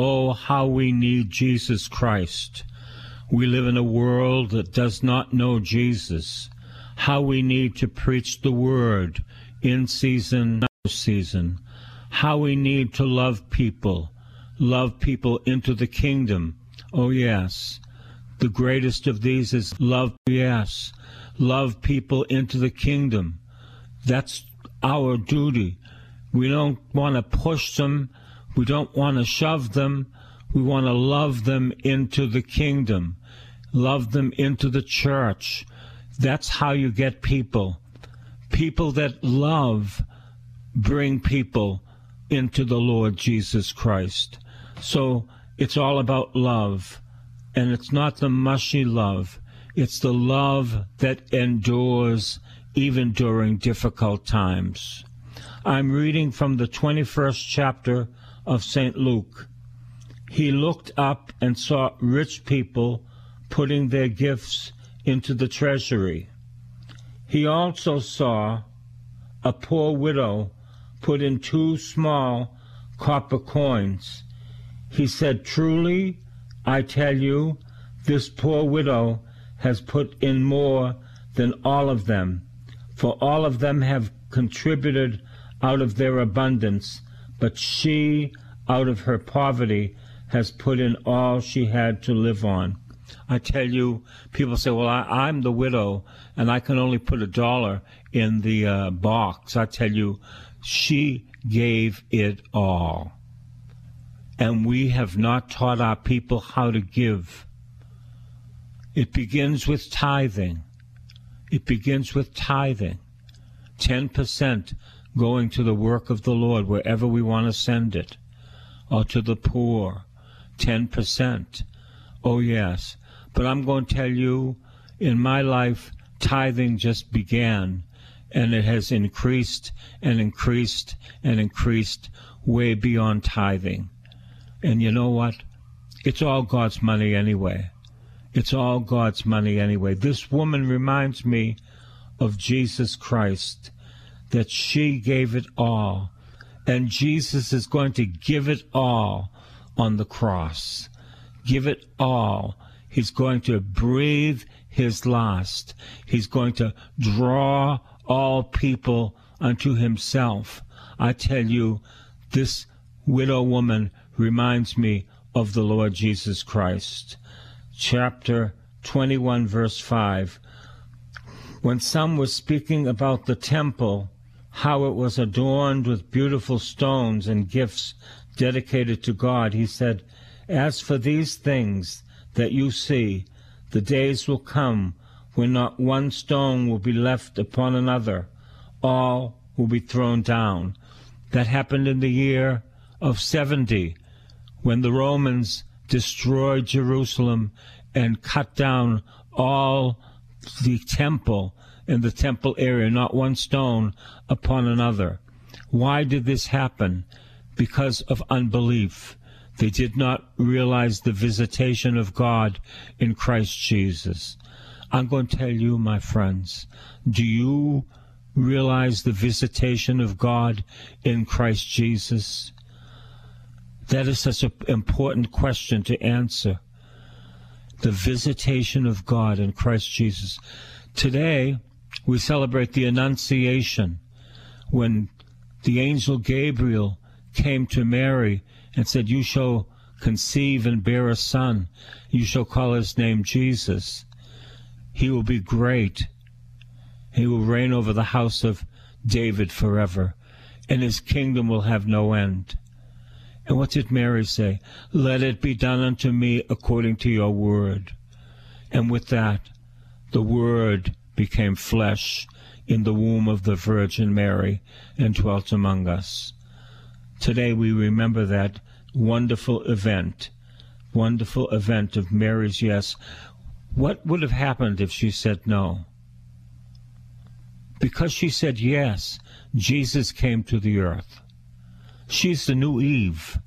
Oh, how we need Jesus Christ. We live in a world that does not know Jesus. How we need to preach the word in season, out of season. How we need to love people, love people into the kingdom. Oh, yes. The greatest of these is love, yes, love people into the kingdom. That's our duty. We don't want to push them. We don't want to shove them. We want to love them into the kingdom, love them into the church. That's how you get people. People that love bring people into the Lord Jesus Christ. So it's all about love. And it's not the mushy love, it's the love that endures even during difficult times. I'm reading from the 21st chapter of St. Luke. He looked up and saw rich people putting their gifts into the treasury. He also saw a poor widow put in two small copper coins. He said, Truly, I tell you, this poor widow has put in more than all of them, for all of them have contributed out of their abundance, but she, out of her poverty, has put in all she had to live on. I tell you, people say, well, I, am the widow and I can only put a dollar in the uh, box. I tell you, she gave it all and we have not taught our people how to give. It begins with tithing. It begins with tithing. 10% going to the work of the Lord wherever we want to send it, or to the poor. 10%. Oh, yes. But I'm going to tell you, in my life, tithing just began, and it has increased and increased and increased way beyond tithing. And you know what? It's all God's money anyway. It's all God's money anyway. This woman reminds me of Jesus Christ, that she gave it all. And Jesus is going to give it all on the cross. Give it all. He's going to breathe his last. He's going to draw all people unto himself. I tell you, this widow woman reminds me of the Lord Jesus Christ. Chapter 21, verse 5. When some were speaking about the temple, how it was adorned with beautiful stones and gifts dedicated to God, he said, As for these things that you see, the days will come when not one stone will be left upon another, all will be thrown down. That happened in the year of 70 when the Romans destroyed Jerusalem and cut down all the temple in the temple area, not one stone upon another. Why did this happen? Because of unbelief. They did not realize the visitation of God in Christ Jesus. I'm going to tell you, my friends, do you realize the visitation of God in Christ Jesus? That is such an important question to answer. The visitation of God in Christ Jesus. Today, we celebrate the Annunciation when the angel Gabriel came to Mary and said, You shall conceive and bear a son. You shall call his name Jesus. He will be great. He will reign over the house of David forever, and his kingdom will have no end. And what did Mary say? Let it be done unto me according to your word. And with that, the word became flesh in the womb of the Virgin Mary and dwelt among us. Today we remember that wonderful event, wonderful event of Mary's yes. What would have happened if she said no? Because she said yes, Jesus came to the earth. She's the new Eve.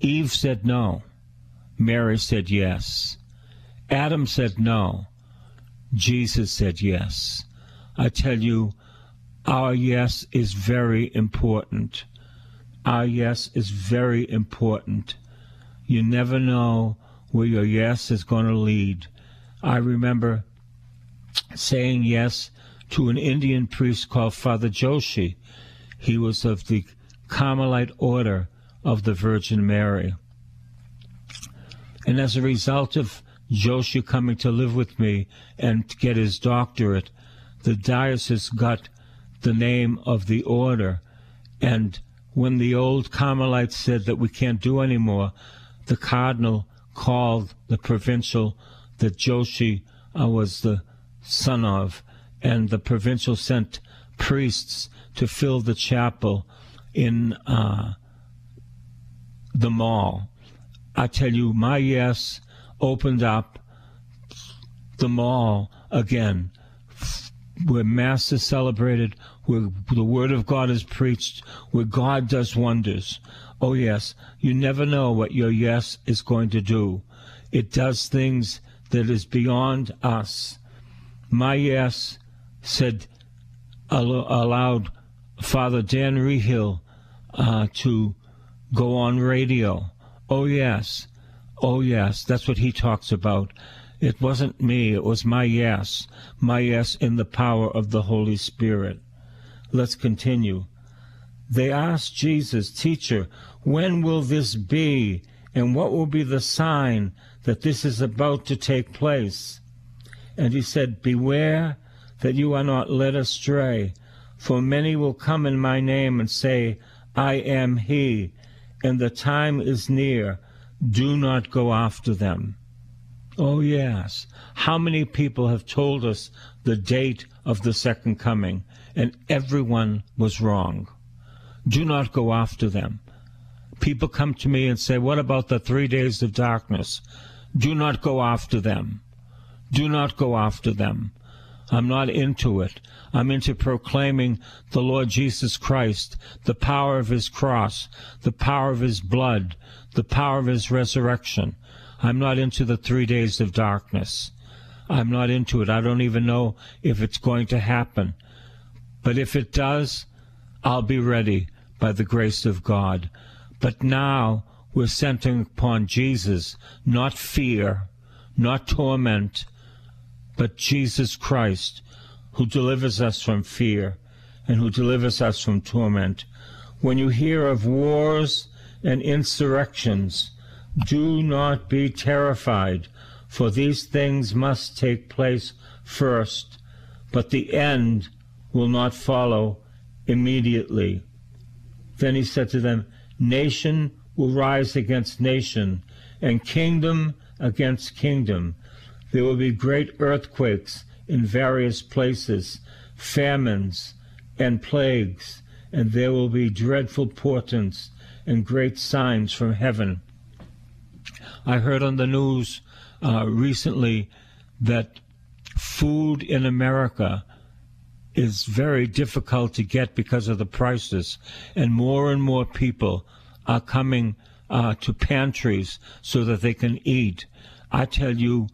Eve said no. Mary said yes. Adam said no. Jesus said yes. I tell you, our yes is very important. Our yes is very important. You never know where your yes is going to lead. I remember saying yes to an Indian priest called Father Joshi. He was of the Carmelite order of the Virgin Mary. And as a result of Joshi coming to live with me and get his doctorate, the diocese got the name of the order. And when the old Carmelites said that we can't do anymore, the cardinal called the provincial that Joshi uh, was the son of, and the provincial sent priests to fill the chapel in uh, the mall. I tell you, my yes opened up the mall again, where Mass is celebrated, where the Word of God is preached, where God does wonders. Oh, yes, you never know what your yes is going to do. It does things that is beyond us. My yes said, allowed Father Dan Rehill uh, to go on radio. Oh, yes. Oh, yes. That's what he talks about. It wasn't me, it was my yes. My yes in the power of the Holy Spirit. Let's continue. They asked Jesus, Teacher, when will this be? And what will be the sign that this is about to take place? And he said, Beware that you are not led astray, for many will come in my name and say, I am he, and the time is near. Do not go after them. Oh, yes. How many people have told us the date of the second coming, and everyone was wrong? Do not go after them. People come to me and say, What about the three days of darkness? Do not go after them. Do not go after them. I'm not into it. I'm into proclaiming the Lord Jesus Christ, the power of his cross, the power of his blood, the power of his resurrection. I'm not into the three days of darkness. I'm not into it. I don't even know if it's going to happen. But if it does, I'll be ready by the grace of God. But now we're centering upon Jesus, not fear, not torment, but Jesus Christ, who delivers us from fear and who delivers us from torment. When you hear of wars and insurrections, do not be terrified, for these things must take place first, but the end will not follow immediately. Then he said to them, Nation will rise against nation, and kingdom against kingdom. There will be great earthquakes in various places, famines and plagues, and there will be dreadful portents and great signs from heaven. I heard on the news uh, recently that food in America is very difficult to get because of the prices, and more and more people are coming uh, to pantries so that they can eat. I tell you,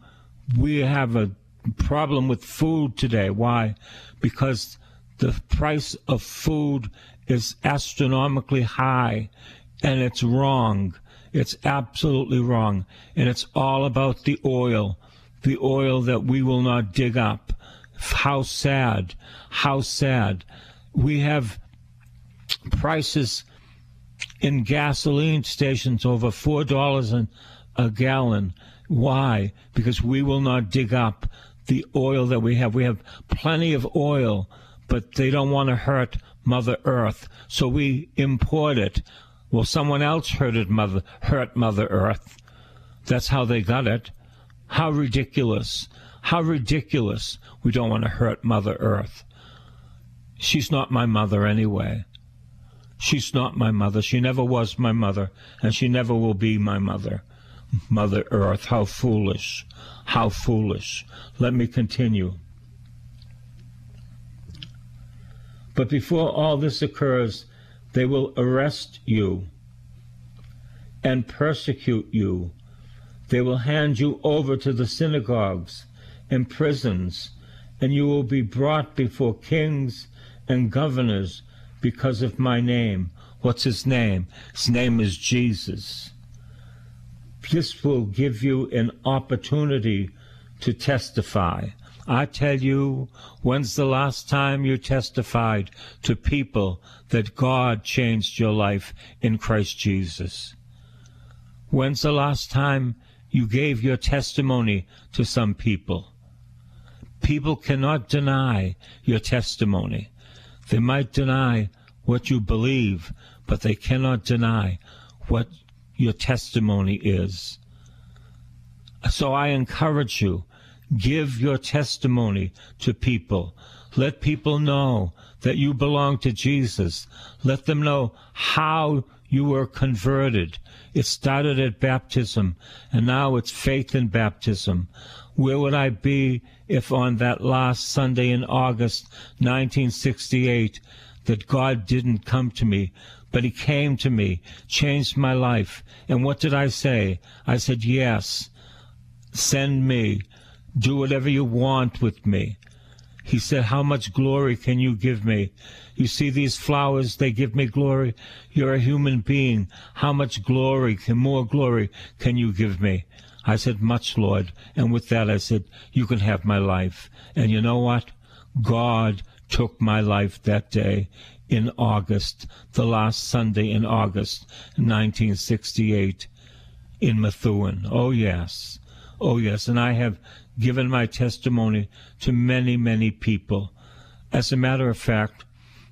we have a problem with food today. Why? Because the price of food is astronomically high, and it's wrong. It's absolutely wrong. And it's all about the oil, the oil that we will not dig up how sad, how sad. We have prices in gasoline stations over $4 a gallon. Why? Because we will not dig up the oil that we have. We have plenty of oil, but they don't want to hurt Mother Earth, so we import it. Well, someone else hurted Mother, hurt Mother Earth. That's how they got it. How ridiculous. How ridiculous. We don't want to hurt Mother Earth. She's not my mother anyway. She's not my mother. She never was my mother, and she never will be my mother. Mother Earth, how foolish, how foolish. Let me continue. But before all this occurs, they will arrest you and persecute you. They will hand you over to the synagogues and prisons, and you will be brought before kings and governors because of my name. What's his name? His name is Jesus. This will give you an opportunity to testify. I tell you, when's the last time you testified to people that God changed your life in Christ Jesus? When's the last time you gave your testimony to some people? People cannot deny your testimony. They might deny what you believe, but they cannot deny what your testimony is. So I encourage you Give your testimony to people. Let people know that you belong to Jesus. Let them know how you were converted. It started at baptism, and now it's faith in baptism. Where would I be if on that last Sunday in August 1968 that God didn't come to me, but He came to me, changed my life? And what did I say? I said, Yes, send me. Do whatever you want with me. He said, How much glory can you give me? You see these flowers, they give me glory. You're a human being. How much glory, can, more glory can you give me? I said, Much, Lord. And with that, I said, You can have my life. And you know what? God took my life that day in August, the last Sunday in August, 1968, in Methuen. Oh, yes. Oh, yes. And I have given my testimony to many, many people. As a matter of fact,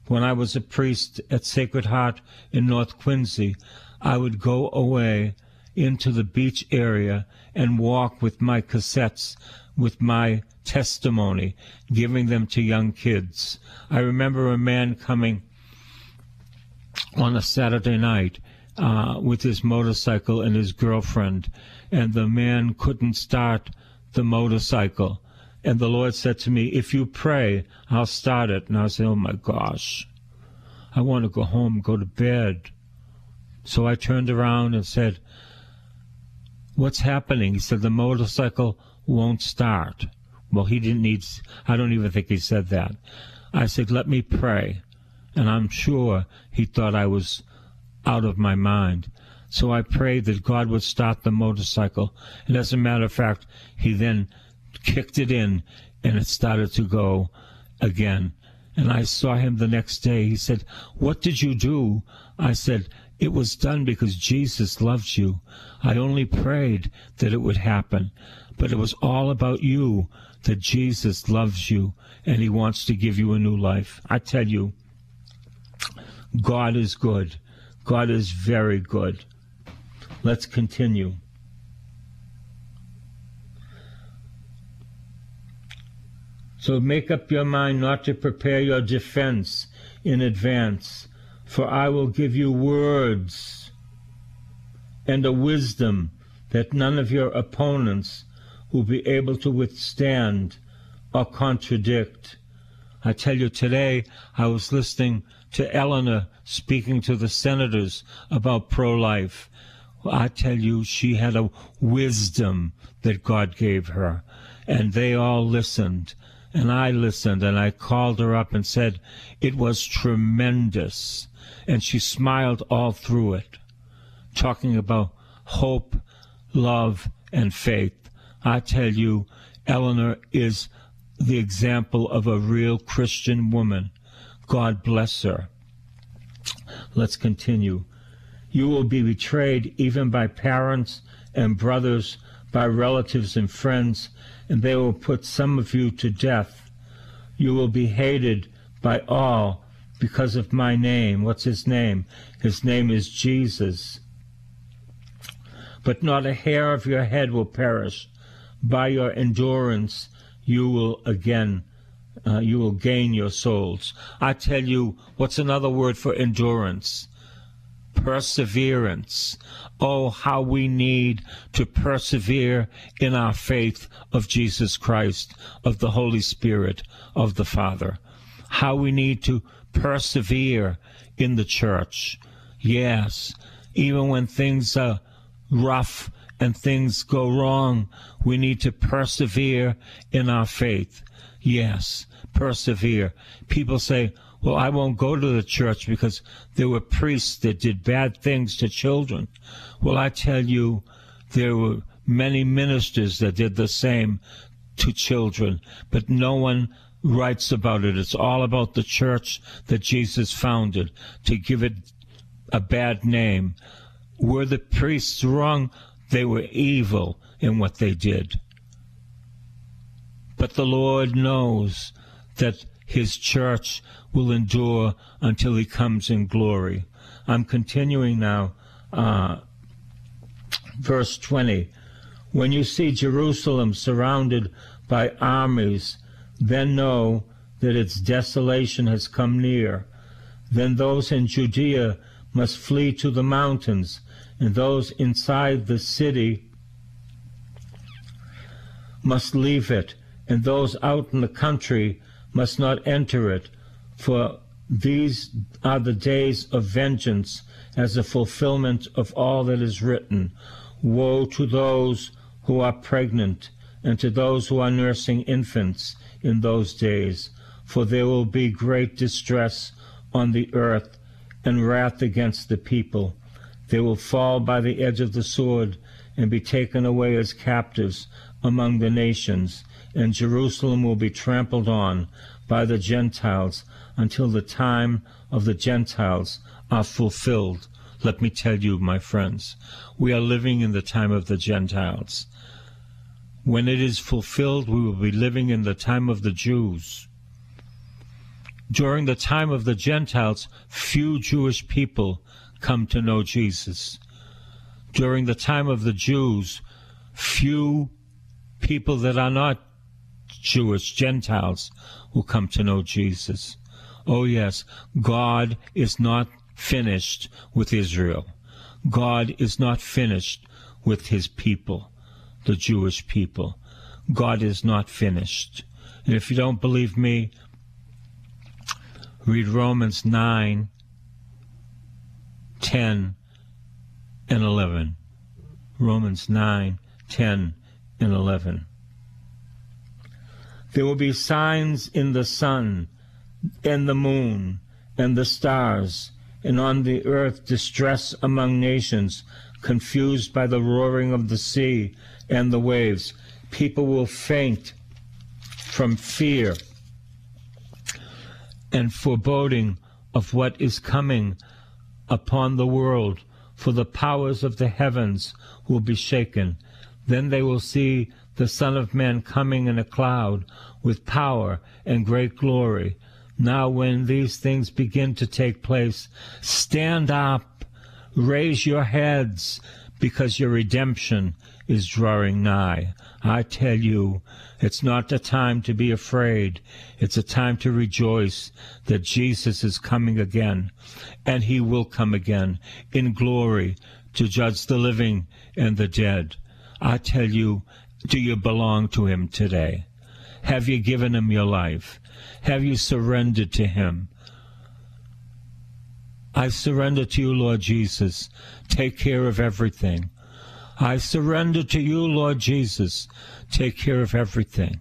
when I was a priest at Sacred Heart in North Quincy, I would go away into the beach area and walk with my cassettes with my testimony, giving them to young kids. I remember a man coming on a Saturday night uh, with his motorcycle and his girlfriend, and the man couldn't start the motorcycle. And the Lord said to me, If you pray, I'll start it. And I said, Oh my gosh, I want to go home, go to bed. So I turned around and said, What's happening? He said, The motorcycle won't start. Well, he didn't need, I don't even think he said that. I said, Let me pray. And I'm sure he thought I was out of my mind. So I prayed that God would start the motorcycle. And as a matter of fact, he then kicked it in and it started to go again. And I saw him the next day. He said, What did you do? I said, It was done because Jesus loves you. I only prayed that it would happen. But it was all about you, that Jesus loves you and he wants to give you a new life. I tell you, God is good. God is very good. Let's continue. So make up your mind not to prepare your defense in advance, for I will give you words and a wisdom that none of your opponents will be able to withstand or contradict. I tell you, today I was listening to Eleanor speaking to the senators about pro life, I tell you, she had a wisdom that God gave her. And they all listened. And I listened and I called her up and said, It was tremendous. And she smiled all through it, talking about hope, love, and faith. I tell you, Eleanor is the example of a real Christian woman. God bless her. Let's continue. You will be betrayed even by parents and brothers, by relatives and friends, and they will put some of you to death. You will be hated by all because of my name. What's his name? His name is Jesus. But not a hair of your head will perish. By your endurance, you will again uh, you will gain your souls. I tell you, what's another word for endurance? Perseverance. Oh, how we need to persevere in our faith of Jesus Christ, of the Holy Spirit, of the Father. How we need to persevere in the church. Yes, even when things are rough and things go wrong, we need to persevere in our faith. Yes, persevere. People say, well, I won't go to the church because there were priests that did bad things to children. Well, I tell you, there were many ministers that did the same to children, but no one writes about it. It's all about the church that Jesus founded to give it a bad name. Were the priests wrong? They were evil in what they did. But the Lord knows that his church will endure until he comes in glory. I'm continuing now. Uh, verse 20. When you see Jerusalem surrounded by armies, then know that its desolation has come near. Then those in Judea must flee to the mountains, and those inside the city must leave it, and those out in the country must not enter it, for these are the days of vengeance as a fulfillment of all that is written. Woe to those who are pregnant and to those who are nursing infants in those days, for there will be great distress on the earth and wrath against the people. They will fall by the edge of the sword and be taken away as captives among the nations, and Jerusalem will be trampled on by the Gentiles until the time of the Gentiles are fulfilled. Let me tell you, my friends, we are living in the time of the Gentiles. When it is fulfilled, we will be living in the time of the Jews. During the time of the Gentiles, few Jewish people come to know Jesus. During the time of the Jews, few people that are not Jewish Gentiles who come to know Jesus. Oh, yes, God is not finished with Israel. God is not finished with his people, the Jewish people. God is not finished. And if you don't believe me, read Romans 9, 10, and 11. Romans 9, 10, and 11. There will be signs in the sun and the moon and the stars, and on the earth distress among nations, confused by the roaring of the sea and the waves. People will faint from fear and foreboding of what is coming upon the world, for the powers of the heavens will be shaken. Then they will see the Son of Man coming in a cloud with power and great glory. Now, when these things begin to take place, stand up, raise your heads, because your redemption is drawing nigh. I tell you, it's not a time to be afraid. It's a time to rejoice that Jesus is coming again, and he will come again in glory to judge the living and the dead. I tell you, do you belong to Him today? Have you given Him your life? Have you surrendered to Him? I surrender to you, Lord Jesus. Take care of everything. I surrender to you, Lord Jesus. Take care of everything.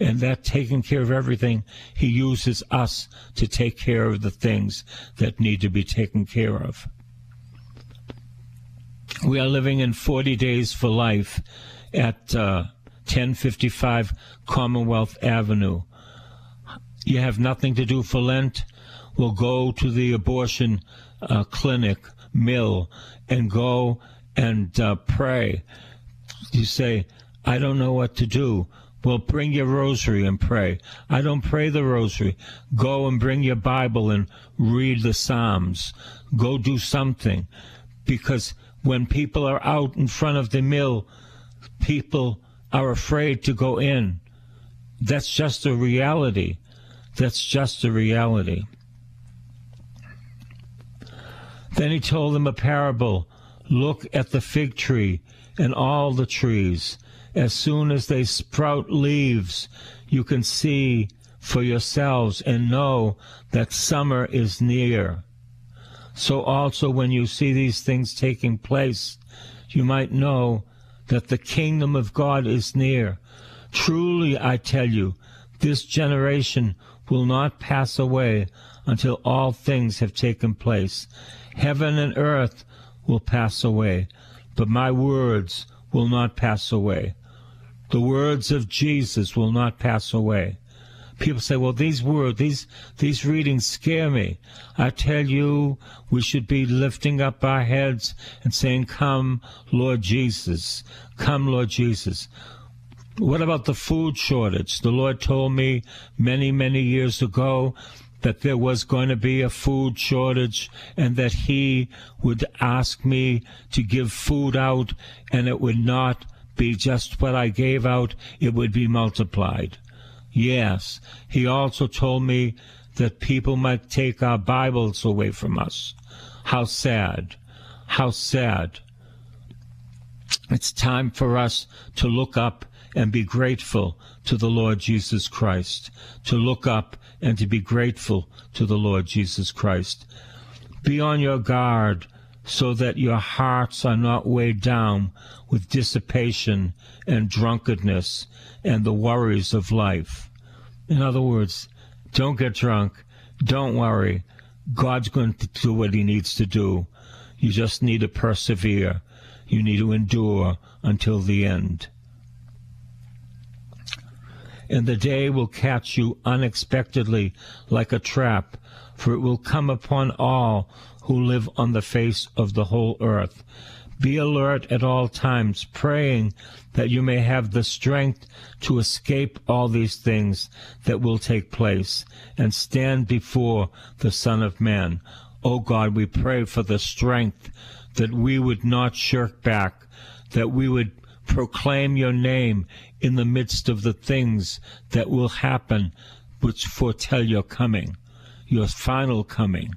And that taking care of everything, He uses us to take care of the things that need to be taken care of. We are living in 40 days for life at uh, 1055 Commonwealth Avenue. You have nothing to do for Lent? Well, go to the abortion uh, clinic, mill, and go and uh, pray. You say, I don't know what to do. Well, bring your rosary and pray. I don't pray the rosary. Go and bring your Bible and read the Psalms. Go do something. Because when people are out in front of the mill, people are afraid to go in. That's just a reality. That's just a reality. Then he told them a parable Look at the fig tree and all the trees. As soon as they sprout leaves, you can see for yourselves and know that summer is near. So also, when you see these things taking place, you might know that the kingdom of God is near. Truly, I tell you, this generation will not pass away until all things have taken place. Heaven and earth will pass away, but my words will not pass away. The words of Jesus will not pass away. People say, well, these words, these, these readings scare me. I tell you, we should be lifting up our heads and saying, come, Lord Jesus. Come, Lord Jesus. What about the food shortage? The Lord told me many, many years ago that there was going to be a food shortage and that he would ask me to give food out and it would not be just what I gave out, it would be multiplied. Yes, he also told me that people might take our Bibles away from us. How sad. How sad. It's time for us to look up and be grateful to the Lord Jesus Christ, to look up and to be grateful to the Lord Jesus Christ. Be on your guard so that your hearts are not weighed down with dissipation and drunkenness and the worries of life. In other words, don't get drunk, don't worry. God's going to do what he needs to do. You just need to persevere. You need to endure until the end and the day will catch you unexpectedly like a trap, for it will come upon all who live on the face of the whole earth. Be alert at all times, praying that you may have the strength to escape all these things that will take place and stand before the Son of Man. O oh God, we pray for the strength that we would not shirk back, that we would proclaim your name in the midst of the things that will happen which foretell your coming, your final coming.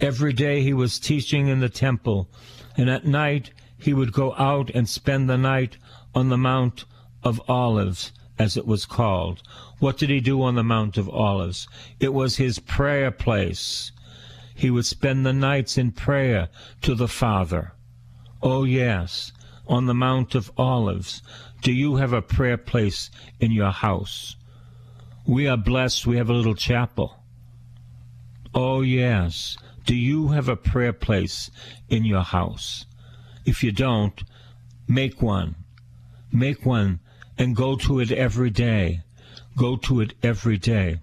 Every day he was teaching in the temple, and at night he would go out and spend the night on the Mount of Olives, as it was called. What did he do on the Mount of Olives? It was his prayer place. He would spend the nights in prayer to the Father. Oh, yes, on the Mount of Olives? Do you have a prayer place in your house? We are blessed we have a little chapel. Oh, yes. Do you have a prayer place in your house? If you don't, make one. Make one and go to it every day. Go to it every day.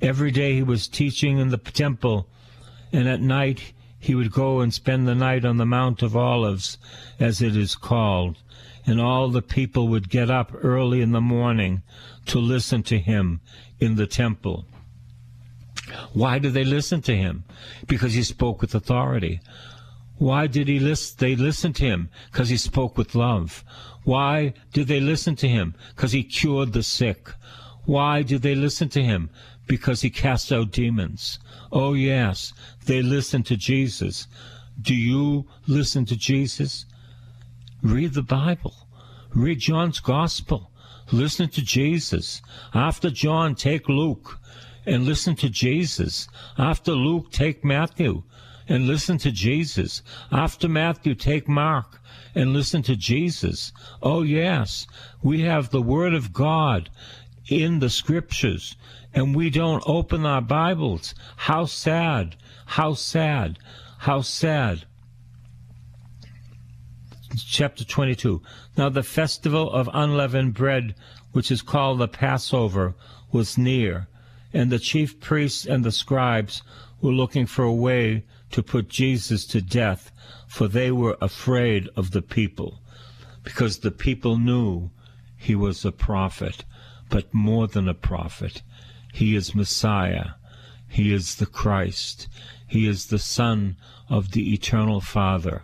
Every day he was teaching in the temple, and at night he would go and spend the night on the Mount of Olives, as it is called, and all the people would get up early in the morning to listen to him in the temple. Why did they listen to him? Because he spoke with authority. Why did he listen? They listened to him because he spoke with love. Why did they listen to him? Because he cured the sick. Why did they listen to him? Because he cast out demons. Oh, yes, they listen to Jesus. Do you listen to Jesus? Read the Bible. Read John's Gospel. Listen to Jesus. After John, take Luke and listen to Jesus. After Luke, take Matthew and listen to Jesus. After Matthew, take Mark and listen to Jesus. Oh, yes, we have the Word of God in the Scriptures and we don't open our Bibles. How sad, how sad, how sad. Chapter 22. Now the festival of unleavened bread, which is called the Passover, was near, and the chief priests and the scribes were looking for a way to put Jesus to death, for they were afraid of the people, because the people knew he was a prophet, but more than a prophet. He is Messiah. He is the Christ. He is the Son of the Eternal Father.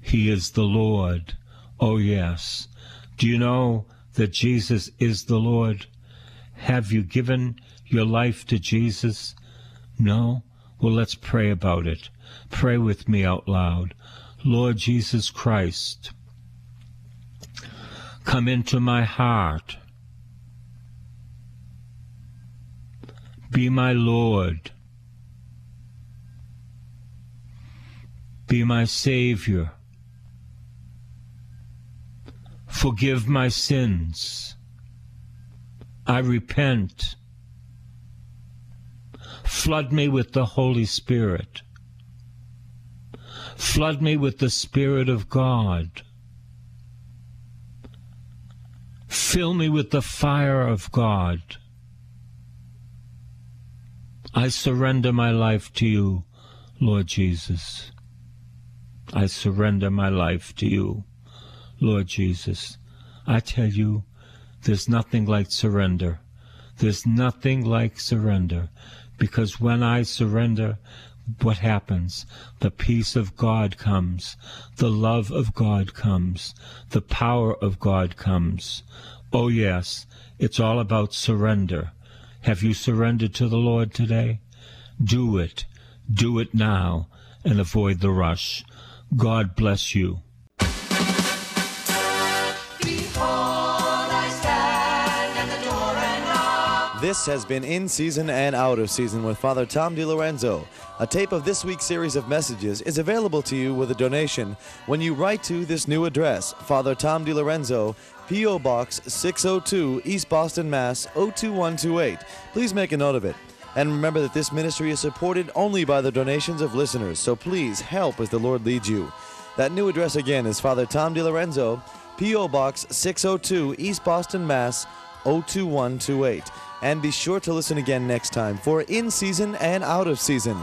He is the Lord. Oh, yes. Do you know that Jesus is the Lord? Have you given your life to Jesus? No? Well, let's pray about it. Pray with me out loud. Lord Jesus Christ, come into my heart. Be my Lord. Be my Savior. Forgive my sins. I repent. Flood me with the Holy Spirit. Flood me with the Spirit of God. Fill me with the fire of God. I surrender my life to you, Lord Jesus. I surrender my life to you, Lord Jesus. I tell you, there's nothing like surrender. There's nothing like surrender. Because when I surrender, what happens? The peace of God comes. The love of God comes. The power of God comes. Oh, yes, it's all about surrender. Have you surrendered to the Lord today? Do it. Do it now and avoid the rush. God bless you. This has been In Season and Out of Season with Father Tom DiLorenzo. A tape of this week's series of messages is available to you with a donation when you write to this new address Father Tom DiLorenzo, P.O. Box 602, East Boston, Mass. 02128. Please make a note of it. And remember that this ministry is supported only by the donations of listeners, so please help as the Lord leads you. That new address again is Father Tom DiLorenzo, P.O. Box 602, East Boston, Mass. 02128. And be sure to listen again next time for In Season and Out of Season.